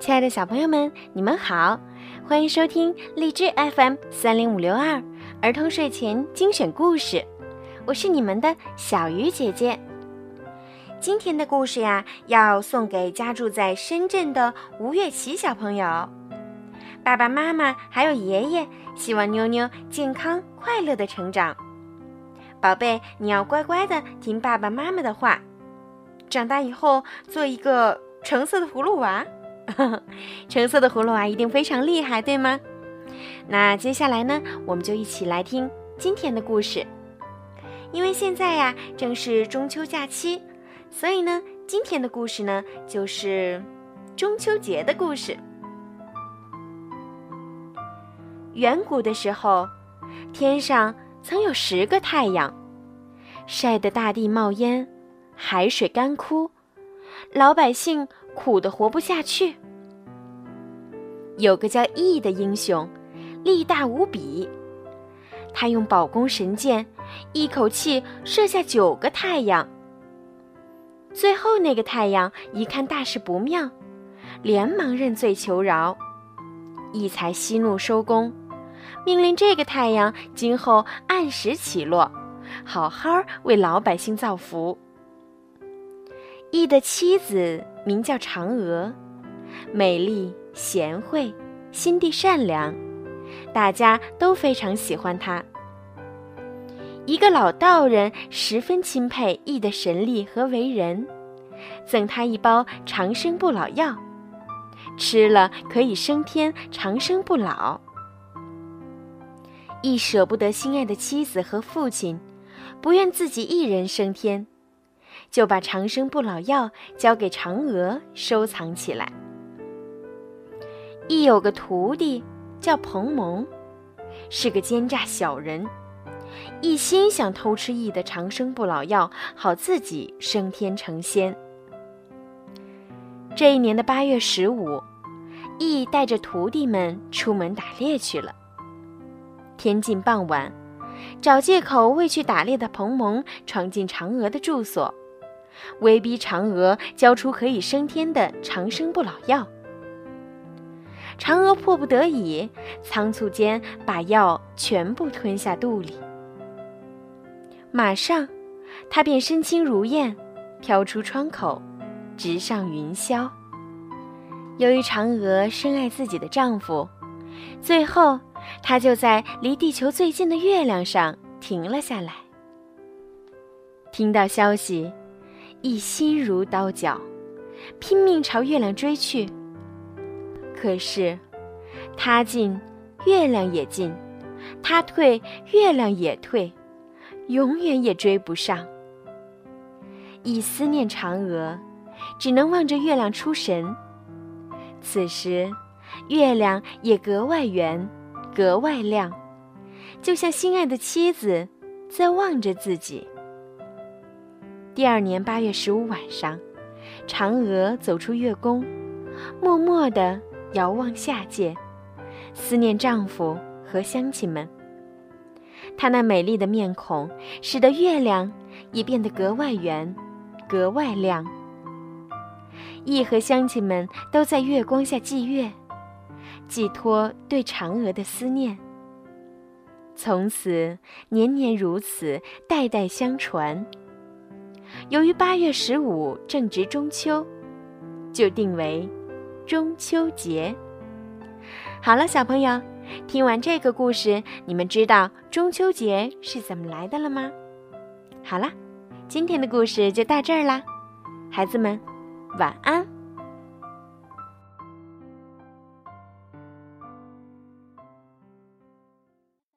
亲爱的小朋友们，你们好，欢迎收听荔枝 FM 三零五六二儿童睡前精选故事，我是你们的小鱼姐姐。今天的故事呀，要送给家住在深圳的吴月琪小朋友。爸爸妈妈还有爷爷，希望妞妞健康快乐的成长。宝贝，你要乖乖的听爸爸妈妈的话，长大以后做一个橙色的葫芦娃。橙色的葫芦娃一定非常厉害，对吗？那接下来呢，我们就一起来听今天的故事。因为现在呀，正是中秋假期，所以呢，今天的故事呢，就是中秋节的故事。远古的时候，天上曾有十个太阳，晒得大地冒烟，海水干枯，老百姓苦得活不下去。有个叫羿的英雄，力大无比，他用宝弓神箭，一口气射下九个太阳。最后那个太阳一看大事不妙，连忙认罪求饶，羿才息怒收工。命令这个太阳今后按时起落，好好为老百姓造福。羿的妻子名叫嫦娥，美丽贤惠，心地善良，大家都非常喜欢她。一个老道人十分钦佩羿的神力和为人，赠他一包长生不老药，吃了可以升天，长生不老。羿舍不得心爱的妻子和父亲，不愿自己一人升天，就把长生不老药交给嫦娥收藏起来。亦有个徒弟叫彭蒙，是个奸诈小人，一心想偷吃羿的长生不老药，好自己升天成仙。这一年的八月十五，羿带着徒弟们出门打猎去了。天近傍晚，找借口未去打猎的彭蒙闯进嫦娥的住所，威逼嫦娥交出可以升天的长生不老药。嫦娥迫不得已，仓促间把药全部吞下肚里。马上，她便身轻如燕，飘出窗口，直上云霄。由于嫦娥深爱自己的丈夫，最后。她就在离地球最近的月亮上停了下来。听到消息，一心如刀绞，拼命朝月亮追去。可是，他进，月亮也进；他退，月亮也退，永远也追不上。一思念嫦娥，只能望着月亮出神。此时，月亮也格外圆。格外亮，就像心爱的妻子在望着自己。第二年八月十五晚上，嫦娥走出月宫，默默地遥望下界，思念丈夫和乡亲们。她那美丽的面孔，使得月亮也变得格外圆，格外亮。羿和乡亲们都在月光下祭月。寄托对嫦娥的思念，从此年年如此，代代相传。由于八月十五正值中秋，就定为中秋节。好了，小朋友，听完这个故事，你们知道中秋节是怎么来的了吗？好了，今天的故事就到这儿啦，孩子们，晚安。